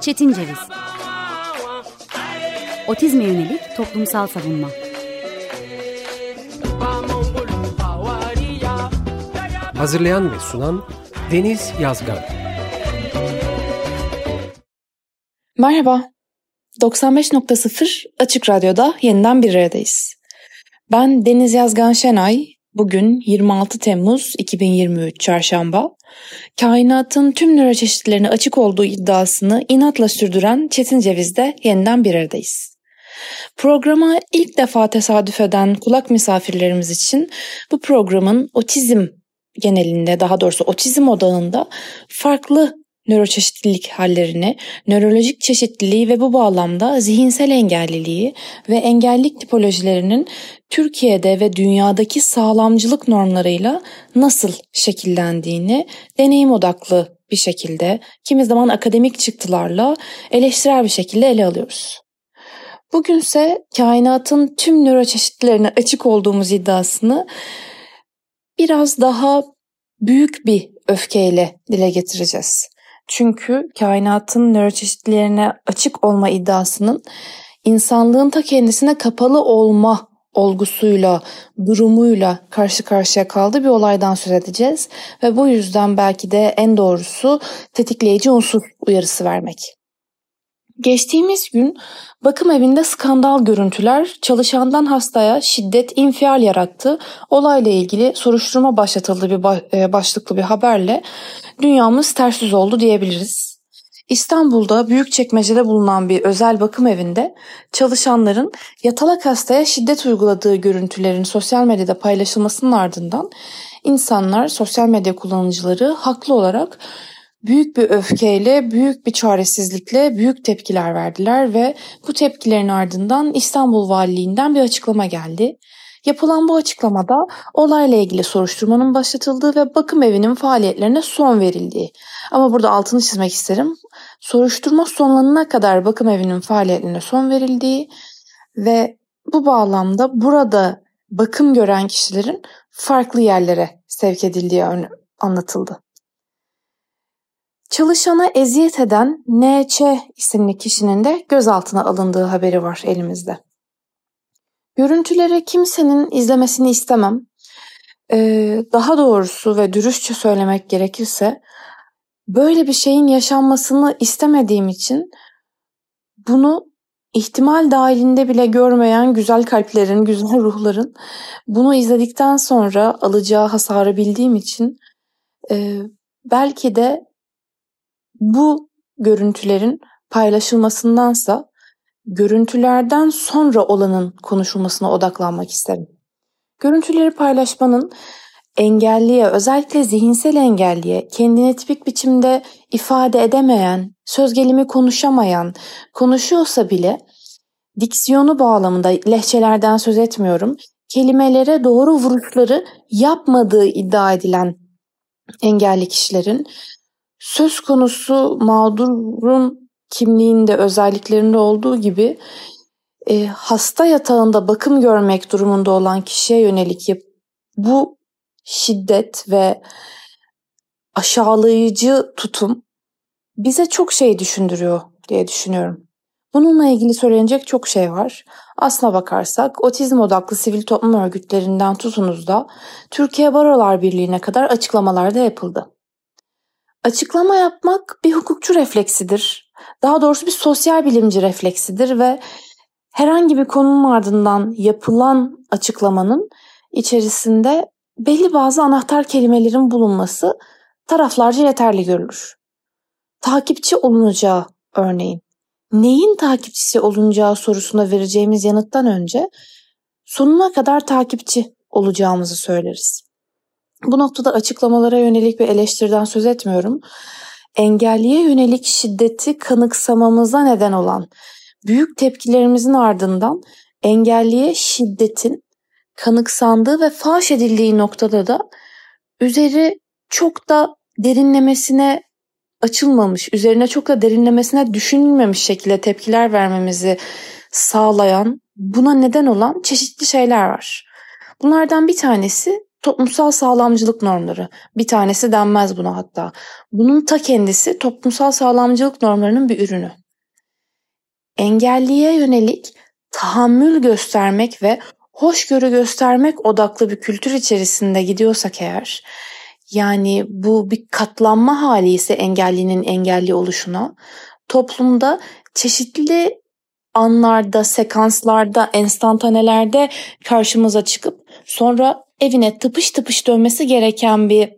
Çetin Ceviz. Otizme yönelik toplumsal savunma. Hazırlayan ve sunan Deniz Yazgan. Merhaba, 95.0 Açık Radyo'da yeniden bir aradayız. Ben Deniz Yazgan Şenay, bugün 26 Temmuz 2023 Çarşamba. Kainatın tüm nöroçeşitlerine açık olduğu iddiasını inatla sürdüren Çetin Ceviz'de yeniden bir aradayız. Programa ilk defa tesadüf eden kulak misafirlerimiz için bu programın otizm genelinde daha doğrusu otizm odağında farklı nöroçeşitlilik hallerini, nörolojik çeşitliliği ve bu bağlamda zihinsel engelliliği ve engellilik tipolojilerinin Türkiye'de ve dünyadaki sağlamcılık normlarıyla nasıl şekillendiğini deneyim odaklı bir şekilde, kimi zaman akademik çıktılarla eleştirel bir şekilde ele alıyoruz. Bugünse kainatın tüm nöroçeşitlerine açık olduğumuz iddiasını biraz daha büyük bir öfkeyle dile getireceğiz. Çünkü kainatın nöroçeşitlerine açık olma iddiasının insanlığın ta kendisine kapalı olma olgusuyla, durumuyla karşı karşıya kaldığı bir olaydan söz edeceğiz ve bu yüzden belki de en doğrusu tetikleyici unsur uyarısı vermek. Geçtiğimiz gün bakım evinde skandal görüntüler çalışandan hastaya şiddet, infial yarattı. Olayla ilgili soruşturma başlatıldı bir e, başlıklı bir haberle dünyamız ters yüz oldu diyebiliriz. İstanbul'da Büyükçekmece'de bulunan bir özel bakım evinde çalışanların yatalak hastaya şiddet uyguladığı görüntülerin sosyal medyada paylaşılmasının ardından insanlar, sosyal medya kullanıcıları haklı olarak büyük bir öfkeyle, büyük bir çaresizlikle büyük tepkiler verdiler ve bu tepkilerin ardından İstanbul Valiliğinden bir açıklama geldi. Yapılan bu açıklamada olayla ilgili soruşturmanın başlatıldığı ve bakım evinin faaliyetlerine son verildiği. Ama burada altını çizmek isterim. Soruşturma sonlanana kadar bakım evinin faaliyetlerine son verildiği ve bu bağlamda burada bakım gören kişilerin farklı yerlere sevk edildiği anlatıldı. Çalışana eziyet eden N.Ç. isimli kişinin de gözaltına alındığı haberi var elimizde. Görüntülere kimsenin izlemesini istemem. Ee, daha doğrusu ve dürüstçe söylemek gerekirse böyle bir şeyin yaşanmasını istemediğim için bunu ihtimal dahilinde bile görmeyen güzel kalplerin, güzel ruhların bunu izledikten sonra alacağı hasarı bildiğim için e, belki de bu görüntülerin paylaşılmasındansa görüntülerden sonra olanın konuşulmasına odaklanmak isterim. Görüntüleri paylaşmanın engelliye, özellikle zihinsel engelliye, kendine tipik biçimde ifade edemeyen, söz gelimi konuşamayan, konuşuyorsa bile diksiyonu bağlamında lehçelerden söz etmiyorum, kelimelere doğru vuruşları yapmadığı iddia edilen engelli kişilerin söz konusu mağdurun kimliğinde özelliklerinde olduğu gibi e, hasta yatağında bakım görmek durumunda olan kişiye yönelik yap- bu şiddet ve aşağılayıcı tutum bize çok şey düşündürüyor diye düşünüyorum. Bununla ilgili söylenecek çok şey var. Aslına bakarsak otizm odaklı sivil toplum örgütlerinden tutunuz da Türkiye Barolar Birliği'ne kadar açıklamalar da yapıldı. Açıklama yapmak bir hukukçu refleksidir. Daha doğrusu bir sosyal bilimci refleksidir ve herhangi bir konunun ardından yapılan açıklamanın içerisinde belli bazı anahtar kelimelerin bulunması taraflarca yeterli görülür. Takipçi olunacağı örneğin. Neyin takipçisi olunacağı sorusuna vereceğimiz yanıttan önce sonuna kadar takipçi olacağımızı söyleriz. Bu noktada açıklamalara yönelik bir eleştiriden söz etmiyorum. Engelliye yönelik şiddeti kanıksamamıza neden olan büyük tepkilerimizin ardından engelliye şiddetin kanıksandığı ve faş edildiği noktada da üzeri çok da derinlemesine açılmamış, üzerine çok da derinlemesine düşünülmemiş şekilde tepkiler vermemizi sağlayan, buna neden olan çeşitli şeyler var. Bunlardan bir tanesi toplumsal sağlamcılık normları. Bir tanesi denmez buna hatta. Bunun ta kendisi toplumsal sağlamcılık normlarının bir ürünü. Engelliye yönelik tahammül göstermek ve hoşgörü göstermek odaklı bir kültür içerisinde gidiyorsak eğer, yani bu bir katlanma hali ise engellinin engelli oluşuna, toplumda çeşitli anlarda, sekanslarda, enstantanelerde karşımıza çıkıp sonra evine tıpış tıpış dönmesi gereken bir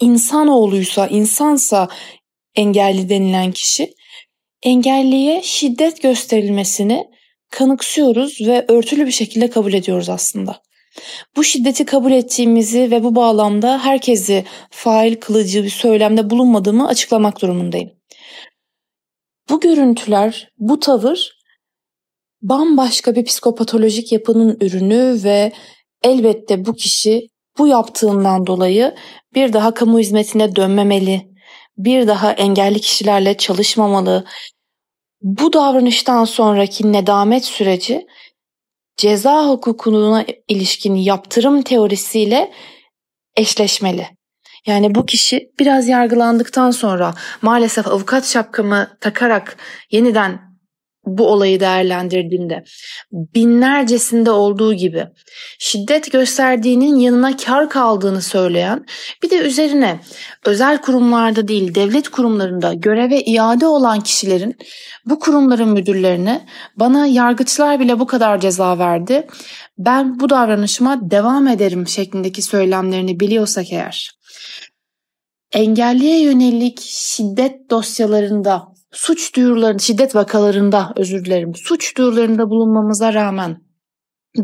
insanoğluysa, insansa engelli denilen kişi engelliye şiddet gösterilmesini kanıksıyoruz ve örtülü bir şekilde kabul ediyoruz aslında. Bu şiddeti kabul ettiğimizi ve bu bağlamda herkesi fail kılıcı bir söylemde bulunmadığımı açıklamak durumundayım. Bu görüntüler, bu tavır bambaşka bir psikopatolojik yapının ürünü ve elbette bu kişi bu yaptığından dolayı bir daha kamu hizmetine dönmemeli, bir daha engelli kişilerle çalışmamalı. Bu davranıştan sonraki nedamet süreci ceza hukukuna ilişkin yaptırım teorisiyle eşleşmeli. Yani bu kişi biraz yargılandıktan sonra maalesef avukat şapkamı takarak yeniden bu olayı değerlendirdiğinde binlercesinde olduğu gibi şiddet gösterdiğinin yanına kar kaldığını söyleyen bir de üzerine özel kurumlarda değil devlet kurumlarında göreve iade olan kişilerin bu kurumların müdürlerine bana yargıçlar bile bu kadar ceza verdi ben bu davranışıma devam ederim şeklindeki söylemlerini biliyorsak eğer engelliye yönelik şiddet dosyalarında suç duyurularında, şiddet vakalarında özür dilerim, suç duyurularında bulunmamıza rağmen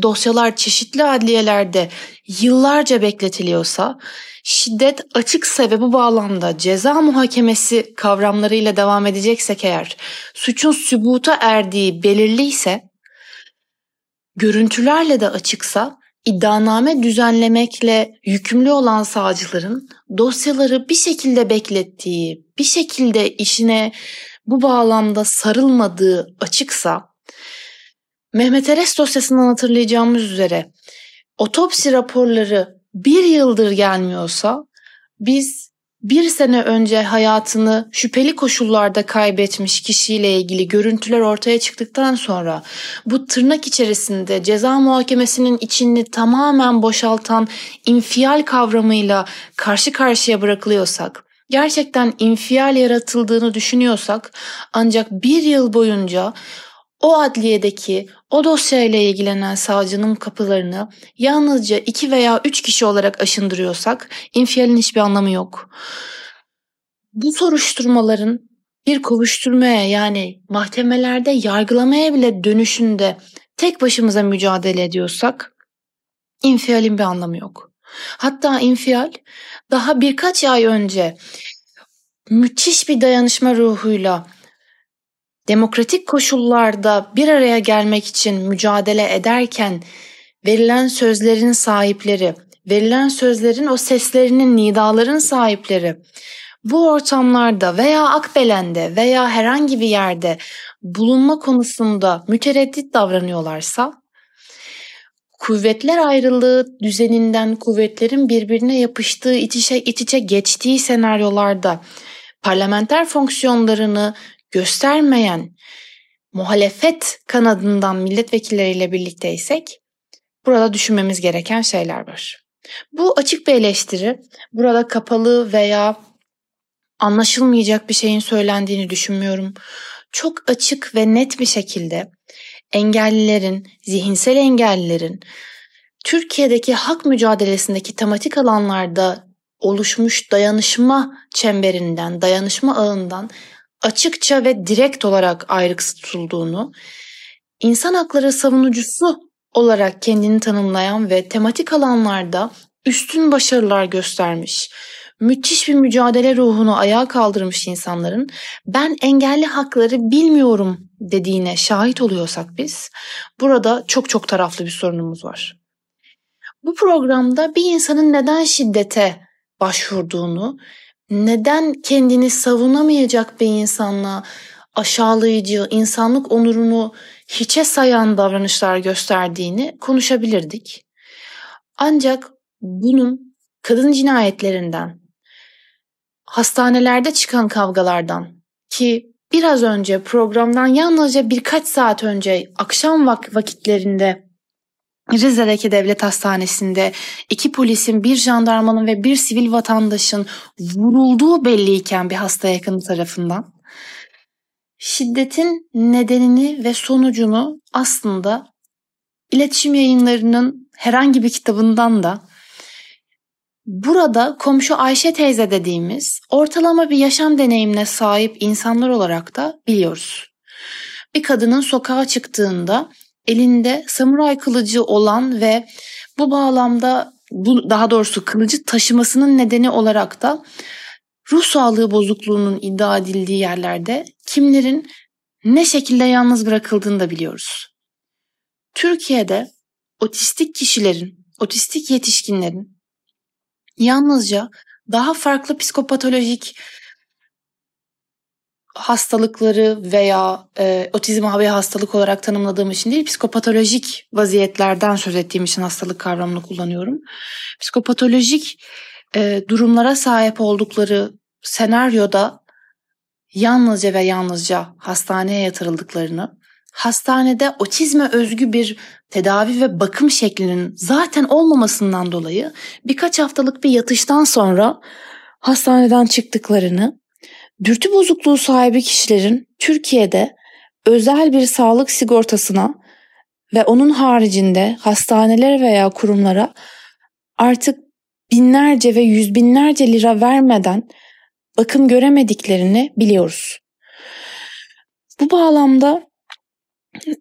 dosyalar çeşitli adliyelerde yıllarca bekletiliyorsa, şiddet açıksa ve bu bağlamda ceza muhakemesi kavramlarıyla devam edeceksek eğer, suçun sübuta erdiği belirliyse, görüntülerle de açıksa, iddianame düzenlemekle yükümlü olan savcıların dosyaları bir şekilde beklettiği, bir şekilde işine bu bağlamda sarılmadığı açıksa Mehmet Eres dosyasından hatırlayacağımız üzere otopsi raporları bir yıldır gelmiyorsa biz bir sene önce hayatını şüpheli koşullarda kaybetmiş kişiyle ilgili görüntüler ortaya çıktıktan sonra bu tırnak içerisinde ceza muhakemesinin içini tamamen boşaltan infial kavramıyla karşı karşıya bırakılıyorsak gerçekten infial yaratıldığını düşünüyorsak ancak bir yıl boyunca o adliyedeki o dosyayla ilgilenen savcının kapılarını yalnızca iki veya üç kişi olarak aşındırıyorsak infialin hiçbir anlamı yok. Bu soruşturmaların bir kovuşturmaya yani mahkemelerde yargılamaya bile dönüşünde tek başımıza mücadele ediyorsak infialin bir anlamı yok. Hatta infial daha birkaç ay önce müthiş bir dayanışma ruhuyla demokratik koşullarda bir araya gelmek için mücadele ederken verilen sözlerin sahipleri, verilen sözlerin o seslerinin, nidaların sahipleri bu ortamlarda veya Akbelen'de veya herhangi bir yerde bulunma konusunda mütereddit davranıyorlarsa kuvvetler ayrılığı düzeninden kuvvetlerin birbirine yapıştığı iç içe, iç içe geçtiği senaryolarda parlamenter fonksiyonlarını göstermeyen muhalefet kanadından milletvekilleriyle birlikteysek burada düşünmemiz gereken şeyler var. Bu açık bir eleştiri. Burada kapalı veya anlaşılmayacak bir şeyin söylendiğini düşünmüyorum. Çok açık ve net bir şekilde engellilerin, zihinsel engellilerin Türkiye'deki hak mücadelesindeki tematik alanlarda oluşmuş dayanışma çemberinden, dayanışma ağından açıkça ve direkt olarak ayrıksı tutulduğunu, insan hakları savunucusu olarak kendini tanımlayan ve tematik alanlarda üstün başarılar göstermiş, müthiş bir mücadele ruhunu ayağa kaldırmış insanların ben engelli hakları bilmiyorum dediğine şahit oluyorsak biz burada çok çok taraflı bir sorunumuz var. Bu programda bir insanın neden şiddete başvurduğunu, neden kendini savunamayacak bir insanla aşağılayıcı, insanlık onurunu hiçe sayan davranışlar gösterdiğini konuşabilirdik. Ancak bunun kadın cinayetlerinden, hastanelerde çıkan kavgalardan ki biraz önce programdan yalnızca birkaç saat önce akşam vak vakitlerinde Rize'deki devlet hastanesinde iki polisin, bir jandarmanın ve bir sivil vatandaşın vurulduğu belliyken bir hasta yakını tarafından şiddetin nedenini ve sonucunu aslında iletişim yayınlarının herhangi bir kitabından da burada komşu Ayşe teyze dediğimiz ortalama bir yaşam deneyimine sahip insanlar olarak da biliyoruz. Bir kadının sokağa çıktığında elinde samuray kılıcı olan ve bu bağlamda bu daha doğrusu kılıcı taşımasının nedeni olarak da ruh sağlığı bozukluğunun iddia edildiği yerlerde kimlerin ne şekilde yalnız bırakıldığını da biliyoruz. Türkiye'de otistik kişilerin, otistik yetişkinlerin yalnızca daha farklı psikopatolojik hastalıkları veya e, otizm abi hastalık olarak tanımladığım için değil, psikopatolojik vaziyetlerden söz ettiğim için hastalık kavramını kullanıyorum. Psikopatolojik e, durumlara sahip oldukları senaryoda yalnızca ve yalnızca hastaneye yatırıldıklarını, hastanede otizme özgü bir tedavi ve bakım şeklinin zaten olmamasından dolayı birkaç haftalık bir yatıştan sonra hastaneden çıktıklarını, dürtü bozukluğu sahibi kişilerin Türkiye'de özel bir sağlık sigortasına ve onun haricinde hastanelere veya kurumlara artık binlerce ve yüz binlerce lira vermeden bakım göremediklerini biliyoruz. Bu bağlamda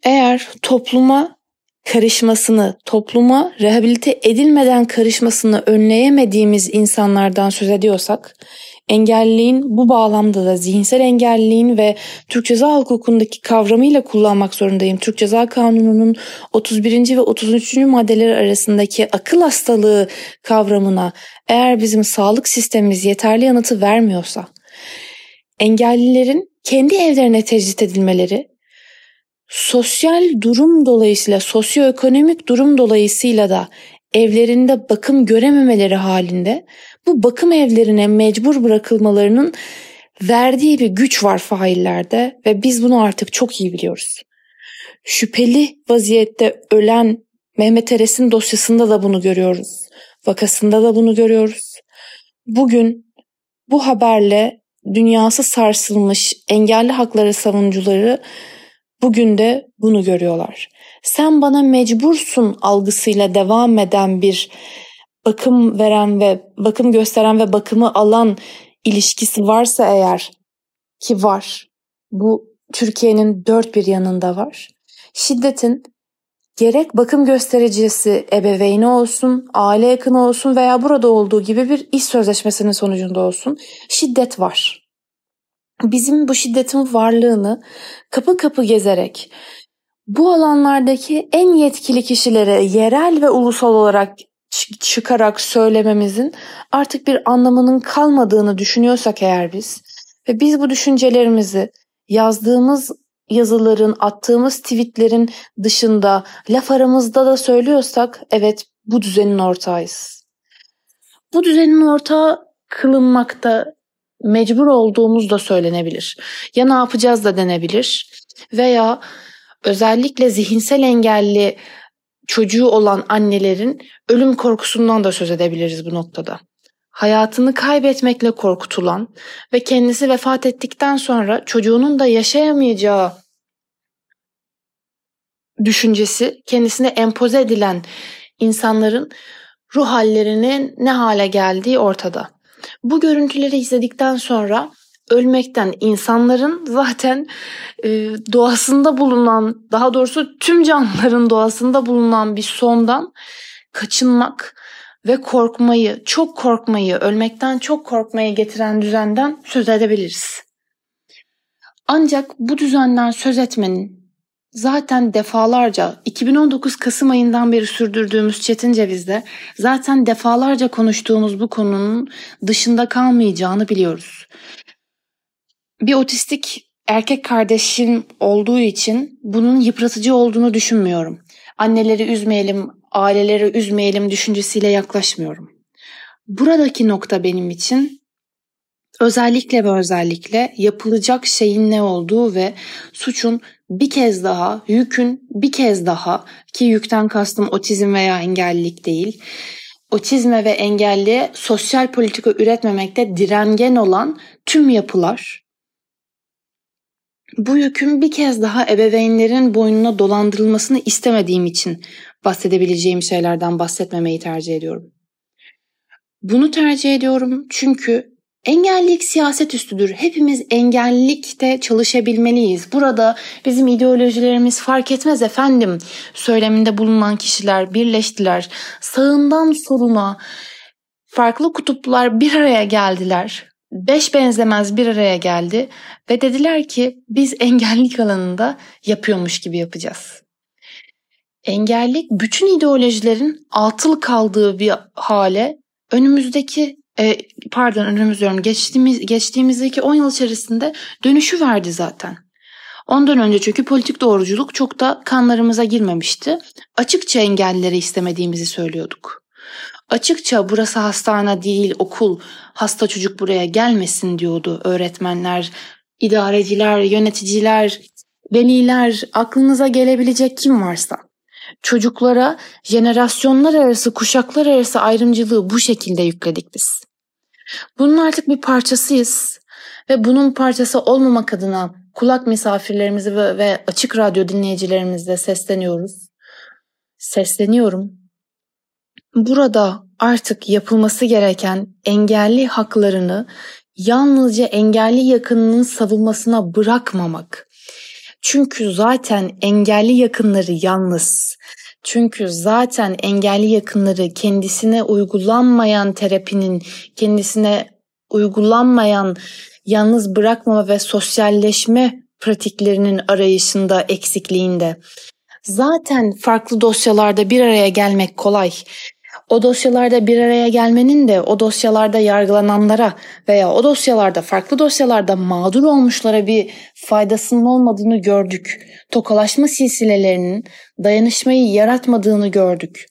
eğer topluma karışmasını, topluma rehabilite edilmeden karışmasını önleyemediğimiz insanlardan söz ediyorsak, engelliliğin bu bağlamda da zihinsel engelliliğin ve Türk Ceza Hukukundaki kavramıyla kullanmak zorundayım. Türk Ceza Kanunu'nun 31. ve 33. maddeleri arasındaki akıl hastalığı kavramına eğer bizim sağlık sistemimiz yeterli yanıtı vermiyorsa, engellilerin kendi evlerine tecrit edilmeleri sosyal durum dolayısıyla, sosyoekonomik durum dolayısıyla da evlerinde bakım görememeleri halinde bu bakım evlerine mecbur bırakılmalarının verdiği bir güç var faillerde ve biz bunu artık çok iyi biliyoruz. Şüpheli vaziyette ölen Mehmet Eres'in dosyasında da bunu görüyoruz. Vakasında da bunu görüyoruz. Bugün bu haberle dünyası sarsılmış engelli hakları savunucuları bugün de bunu görüyorlar. Sen bana mecbursun algısıyla devam eden bir bakım veren ve bakım gösteren ve bakımı alan ilişkisi varsa eğer ki var. Bu Türkiye'nin dört bir yanında var. Şiddetin gerek bakım göstericisi ebeveyni olsun, aile yakını olsun veya burada olduğu gibi bir iş sözleşmesinin sonucunda olsun şiddet var. Bizim bu şiddetin varlığını kapı kapı gezerek bu alanlardaki en yetkili kişilere yerel ve ulusal olarak çıkarak söylememizin artık bir anlamının kalmadığını düşünüyorsak eğer biz ve biz bu düşüncelerimizi yazdığımız yazıların, attığımız tweetlerin dışında laf aramızda da söylüyorsak evet bu düzenin ortağıyız. Bu düzenin ortağı kılınmakta mecbur olduğumuz da söylenebilir. Ya ne yapacağız da denebilir veya özellikle zihinsel engelli çocuğu olan annelerin ölüm korkusundan da söz edebiliriz bu noktada. Hayatını kaybetmekle korkutulan ve kendisi vefat ettikten sonra çocuğunun da yaşayamayacağı düşüncesi kendisine empoze edilen insanların ruh hallerinin ne hale geldiği ortada. Bu görüntüleri izledikten sonra ölmekten insanların zaten e, doğasında bulunan daha doğrusu tüm canlıların doğasında bulunan bir sondan kaçınmak ve korkmayı, çok korkmayı, ölmekten çok korkmayı getiren düzenden söz edebiliriz. Ancak bu düzenden söz etmenin zaten defalarca 2019 Kasım ayından beri sürdürdüğümüz Çetin Ceviz'de zaten defalarca konuştuğumuz bu konunun dışında kalmayacağını biliyoruz bir otistik erkek kardeşim olduğu için bunun yıpratıcı olduğunu düşünmüyorum. Anneleri üzmeyelim, aileleri üzmeyelim düşüncesiyle yaklaşmıyorum. Buradaki nokta benim için özellikle ve özellikle yapılacak şeyin ne olduğu ve suçun bir kez daha, yükün bir kez daha ki yükten kastım otizm veya engellilik değil. Otizme ve engelliye sosyal politika üretmemekte direngen olan tüm yapılar bu yükün bir kez daha ebeveynlerin boynuna dolandırılmasını istemediğim için bahsedebileceğim şeylerden bahsetmemeyi tercih ediyorum. Bunu tercih ediyorum çünkü engellilik siyaset üstüdür. Hepimiz engellilikte çalışabilmeliyiz. Burada bizim ideolojilerimiz fark etmez efendim söyleminde bulunan kişiler birleştiler. Sağından soluna farklı kutuplar bir araya geldiler beş benzemez bir araya geldi ve dediler ki biz engellik alanında yapıyormuş gibi yapacağız. Engellik bütün ideolojilerin atıl kaldığı bir hale önümüzdeki e, pardon önümüz geçtiğimiz, geçtiğimizdeki 10 yıl içerisinde dönüşü verdi zaten. Ondan önce çünkü politik doğruculuk çok da kanlarımıza girmemişti. Açıkça engellileri istemediğimizi söylüyorduk. Açıkça burası hastane değil okul, hasta çocuk buraya gelmesin diyordu öğretmenler, idareciler, yöneticiler, veliler, aklınıza gelebilecek kim varsa. Çocuklara jenerasyonlar arası, kuşaklar arası ayrımcılığı bu şekilde yükledik biz. Bunun artık bir parçasıyız ve bunun parçası olmamak adına kulak misafirlerimizi ve, ve açık radyo dinleyicilerimizle sesleniyoruz. Sesleniyorum Burada artık yapılması gereken engelli haklarını yalnızca engelli yakınının savunmasına bırakmamak. Çünkü zaten engelli yakınları yalnız. Çünkü zaten engelli yakınları kendisine uygulanmayan terapinin, kendisine uygulanmayan yalnız bırakmama ve sosyalleşme pratiklerinin arayışında, eksikliğinde. Zaten farklı dosyalarda bir araya gelmek kolay o dosyalarda bir araya gelmenin de o dosyalarda yargılananlara veya o dosyalarda farklı dosyalarda mağdur olmuşlara bir faydasının olmadığını gördük. Tokalaşma silsilelerinin dayanışmayı yaratmadığını gördük.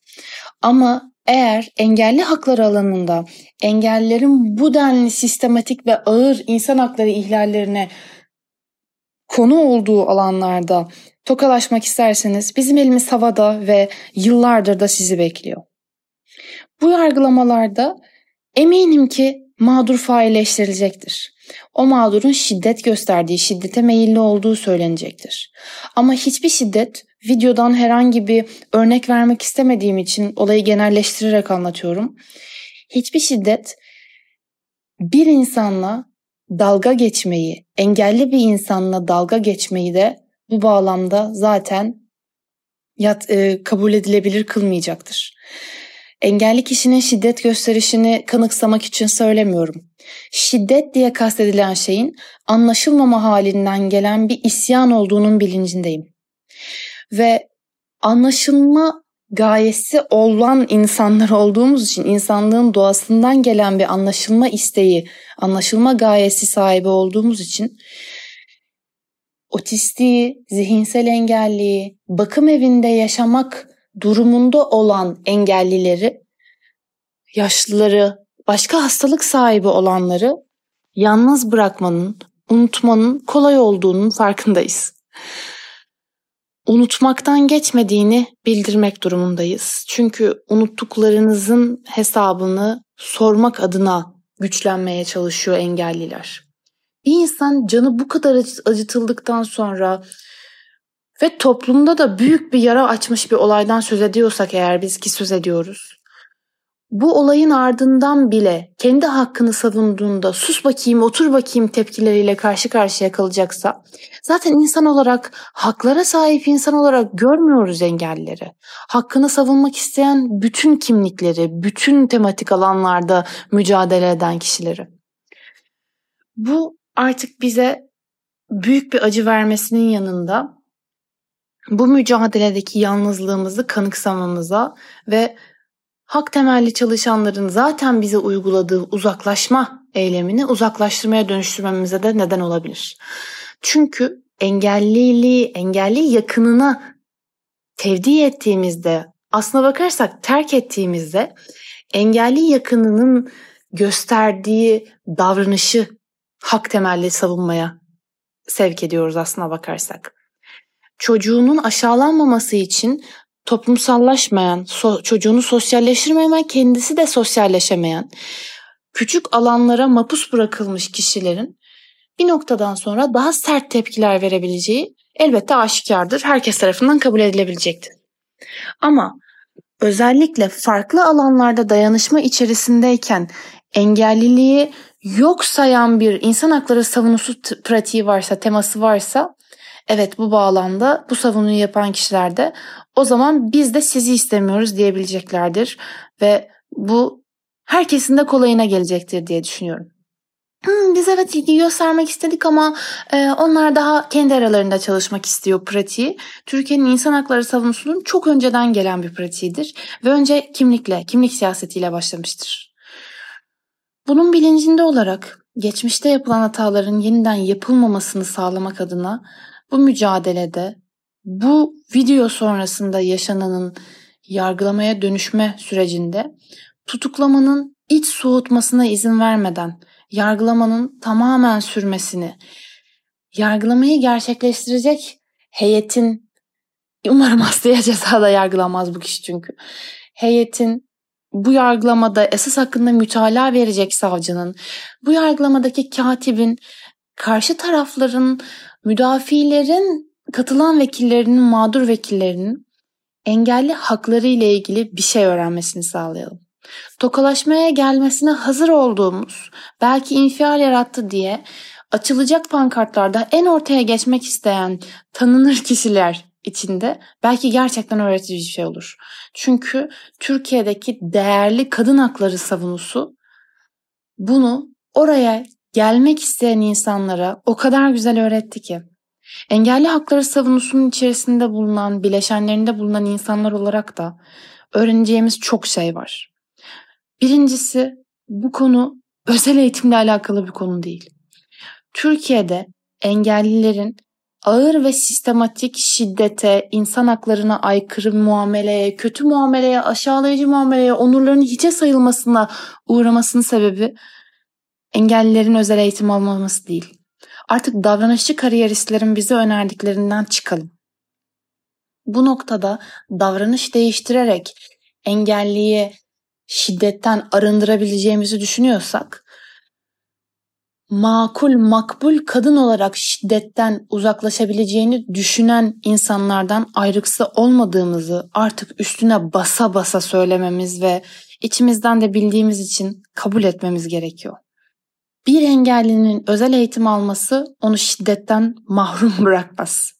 Ama eğer engelli hakları alanında engellilerin bu denli sistematik ve ağır insan hakları ihlallerine konu olduğu alanlarda tokalaşmak isterseniz bizim elimiz havada ve yıllardır da sizi bekliyor. Bu yargılamalarda eminim ki mağdur failleştirilecektir. O mağdurun şiddet gösterdiği, şiddete meyilli olduğu söylenecektir. Ama hiçbir şiddet videodan herhangi bir örnek vermek istemediğim için olayı genelleştirerek anlatıyorum. Hiçbir şiddet bir insanla dalga geçmeyi, engelli bir insanla dalga geçmeyi de bu bağlamda zaten yat, e, kabul edilebilir kılmayacaktır. Engelli kişinin şiddet gösterişini kanıksamak için söylemiyorum. Şiddet diye kastedilen şeyin anlaşılmama halinden gelen bir isyan olduğunun bilincindeyim. Ve anlaşılma gayesi olan insanlar olduğumuz için insanlığın doğasından gelen bir anlaşılma isteği, anlaşılma gayesi sahibi olduğumuz için otistiği, zihinsel engelliyi, bakım evinde yaşamak durumunda olan engellileri, yaşlıları, başka hastalık sahibi olanları yalnız bırakmanın, unutmanın kolay olduğunun farkındayız. Unutmaktan geçmediğini bildirmek durumundayız. Çünkü unuttuklarınızın hesabını sormak adına güçlenmeye çalışıyor engelliler. Bir insan canı bu kadar acıtıldıktan sonra ve toplumda da büyük bir yara açmış bir olaydan söz ediyorsak eğer biz ki söz ediyoruz. Bu olayın ardından bile kendi hakkını savunduğunda sus bakayım otur bakayım tepkileriyle karşı karşıya kalacaksa zaten insan olarak haklara sahip insan olarak görmüyoruz engelleri. Hakkını savunmak isteyen bütün kimlikleri, bütün tematik alanlarda mücadele eden kişileri. Bu artık bize büyük bir acı vermesinin yanında bu mücadeledeki yalnızlığımızı kanıksamamıza ve hak temelli çalışanların zaten bize uyguladığı uzaklaşma eylemini uzaklaştırmaya dönüştürmemize de neden olabilir. Çünkü engelliliği, engelli yakınına tevdi ettiğimizde, aslına bakarsak terk ettiğimizde engelli yakınının gösterdiği davranışı hak temelli savunmaya sevk ediyoruz aslına bakarsak. Çocuğunun aşağılanmaması için toplumsallaşmayan, so- çocuğunu sosyalleştirmeyen, kendisi de sosyalleşemeyen, küçük alanlara mapus bırakılmış kişilerin bir noktadan sonra daha sert tepkiler verebileceği elbette aşikardır. Herkes tarafından kabul edilebilecektir. Ama özellikle farklı alanlarda dayanışma içerisindeyken engelliliği yok sayan bir insan hakları savunusu pratiği varsa, teması varsa evet bu bağlamda bu savunuyu yapan kişiler de o zaman biz de sizi istemiyoruz diyebileceklerdir ve bu herkesin de kolayına gelecektir diye düşünüyorum. Hmm, biz evet ilgi göstermek istedik ama e, onlar daha kendi aralarında çalışmak istiyor pratiği. Türkiye'nin insan hakları savunusunun çok önceden gelen bir pratiğidir ve önce kimlikle, kimlik siyasetiyle başlamıştır. Bunun bilincinde olarak geçmişte yapılan hataların yeniden yapılmamasını sağlamak adına bu mücadelede bu video sonrasında yaşananın yargılamaya dönüşme sürecinde tutuklamanın iç soğutmasına izin vermeden yargılamanın tamamen sürmesini, yargılamayı gerçekleştirecek heyetin umarım hastaya cezada yargılanmaz bu kişi çünkü. Heyetin bu yargılamada esas hakkında mütalaa verecek savcının, bu yargılamadaki katibin, karşı tarafların, müdafilerin, katılan vekillerinin, mağdur vekillerinin engelli hakları ile ilgili bir şey öğrenmesini sağlayalım. Tokalaşmaya gelmesine hazır olduğumuz, belki infial yarattı diye açılacak pankartlarda en ortaya geçmek isteyen tanınır kişiler içinde belki gerçekten öğretici bir şey olur. Çünkü Türkiye'deki değerli kadın hakları savunusu bunu oraya gelmek isteyen insanlara o kadar güzel öğretti ki. Engelli hakları savunusunun içerisinde bulunan, bileşenlerinde bulunan insanlar olarak da öğreneceğimiz çok şey var. Birincisi bu konu özel eğitimle alakalı bir konu değil. Türkiye'de engellilerin ağır ve sistematik şiddete, insan haklarına aykırı muameleye, kötü muameleye, aşağılayıcı muameleye, onurlarının hiçe sayılmasına uğramasının sebebi engellilerin özel eğitim almaması değil. Artık davranışçı kariyeristlerin bize önerdiklerinden çıkalım. Bu noktada davranış değiştirerek engelliyi şiddetten arındırabileceğimizi düşünüyorsak makul makbul kadın olarak şiddetten uzaklaşabileceğini düşünen insanlardan ayrıksı olmadığımızı artık üstüne basa basa söylememiz ve içimizden de bildiğimiz için kabul etmemiz gerekiyor. Bir engellinin özel eğitim alması onu şiddetten mahrum bırakmaz.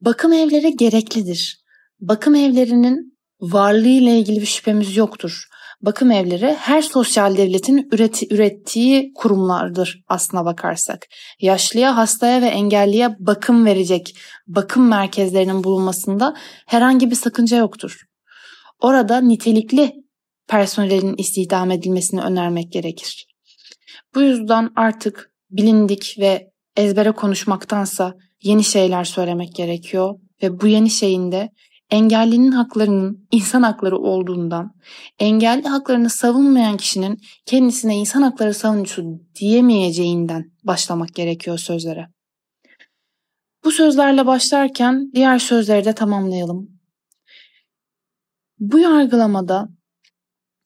Bakım evleri gereklidir. Bakım evlerinin varlığı ile ilgili bir şüphemiz yoktur bakım evleri her sosyal devletin üreti, ürettiği kurumlardır aslına bakarsak. Yaşlıya, hastaya ve engelliye bakım verecek bakım merkezlerinin bulunmasında herhangi bir sakınca yoktur. Orada nitelikli personelin istihdam edilmesini önermek gerekir. Bu yüzden artık bilindik ve ezbere konuşmaktansa yeni şeyler söylemek gerekiyor ve bu yeni şeyin de engellinin haklarının insan hakları olduğundan, engelli haklarını savunmayan kişinin kendisine insan hakları savunucusu diyemeyeceğinden başlamak gerekiyor sözlere. Bu sözlerle başlarken diğer sözleri de tamamlayalım. Bu yargılamada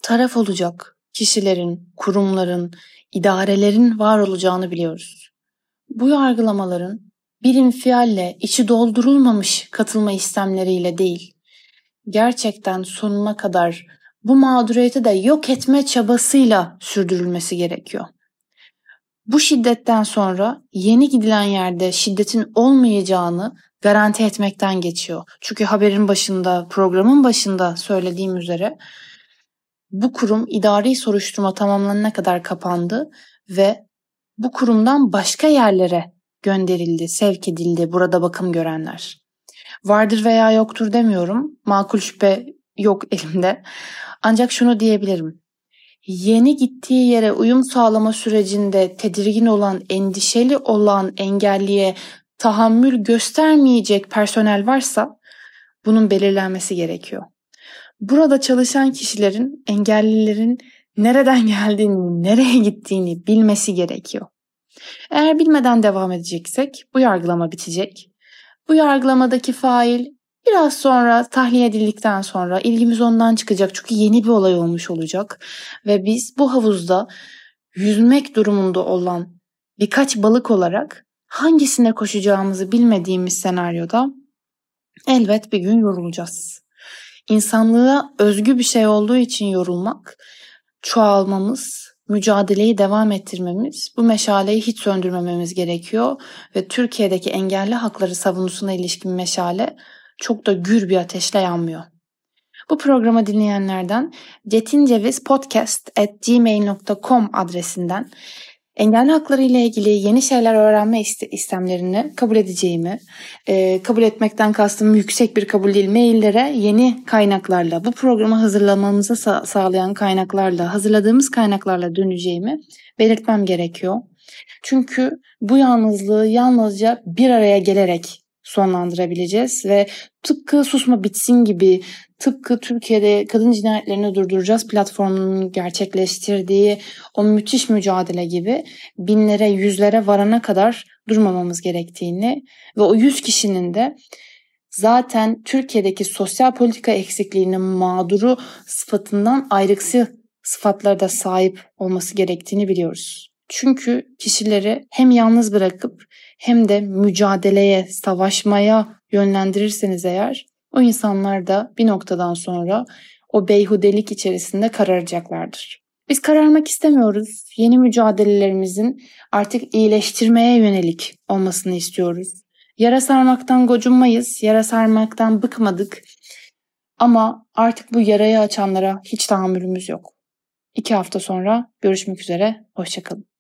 taraf olacak kişilerin, kurumların, idarelerin var olacağını biliyoruz. Bu yargılamaların bir infialle, içi doldurulmamış katılma istemleriyle değil, gerçekten sonuna kadar bu mağduriyeti de yok etme çabasıyla sürdürülmesi gerekiyor. Bu şiddetten sonra yeni gidilen yerde şiddetin olmayacağını garanti etmekten geçiyor. Çünkü haberin başında, programın başında söylediğim üzere bu kurum idari soruşturma tamamlanana kadar kapandı ve bu kurumdan başka yerlere gönderildi, sevk edildi burada bakım görenler. Vardır veya yoktur demiyorum. Makul şüphe yok elimde. Ancak şunu diyebilirim. yeni gittiği yere uyum sağlama sürecinde tedirgin olan, endişeli olan engelliye tahammül göstermeyecek personel varsa bunun belirlenmesi gerekiyor. Burada çalışan kişilerin, engellilerin nereden geldiğini, nereye gittiğini bilmesi gerekiyor. Eğer bilmeden devam edeceksek bu yargılama bitecek. Bu yargılamadaki fail biraz sonra tahliye edildikten sonra ilgimiz ondan çıkacak çünkü yeni bir olay olmuş olacak ve biz bu havuzda yüzmek durumunda olan birkaç balık olarak hangisine koşacağımızı bilmediğimiz senaryoda elbet bir gün yorulacağız. İnsanlığa özgü bir şey olduğu için yorulmak, çoğalmamız, mücadeleyi devam ettirmemiz, bu meşaleyi hiç söndürmememiz gerekiyor ve Türkiye'deki engelli hakları savunusuna ilişkin meşale çok da gür bir ateşle yanmıyor. Bu programı dinleyenlerden cetincevizpodcast.gmail.com adresinden engelli hakları ile ilgili yeni şeyler öğrenme istemlerini kabul edeceğimi, e, kabul etmekten kastım yüksek bir kabul değil, maillere yeni kaynaklarla, bu programı hazırlamamızı sa- sağlayan kaynaklarla, hazırladığımız kaynaklarla döneceğimi belirtmem gerekiyor. Çünkü bu yalnızlığı yalnızca bir araya gelerek sonlandırabileceğiz ve tıpkı Susma Bitsin gibi tıpkı Türkiye'de kadın cinayetlerini durduracağız platformunun gerçekleştirdiği o müthiş mücadele gibi binlere yüzlere varana kadar durmamamız gerektiğini ve o yüz kişinin de zaten Türkiye'deki sosyal politika eksikliğinin mağduru sıfatından ayrıksı sıfatlara da sahip olması gerektiğini biliyoruz. Çünkü kişileri hem yalnız bırakıp hem de mücadeleye, savaşmaya yönlendirirseniz eğer o insanlar da bir noktadan sonra o beyhudelik içerisinde kararacaklardır. Biz kararmak istemiyoruz. Yeni mücadelelerimizin artık iyileştirmeye yönelik olmasını istiyoruz. Yara sarmaktan gocunmayız, yara sarmaktan bıkmadık. Ama artık bu yarayı açanlara hiç tahammülümüz yok. İki hafta sonra görüşmek üzere, hoşçakalın.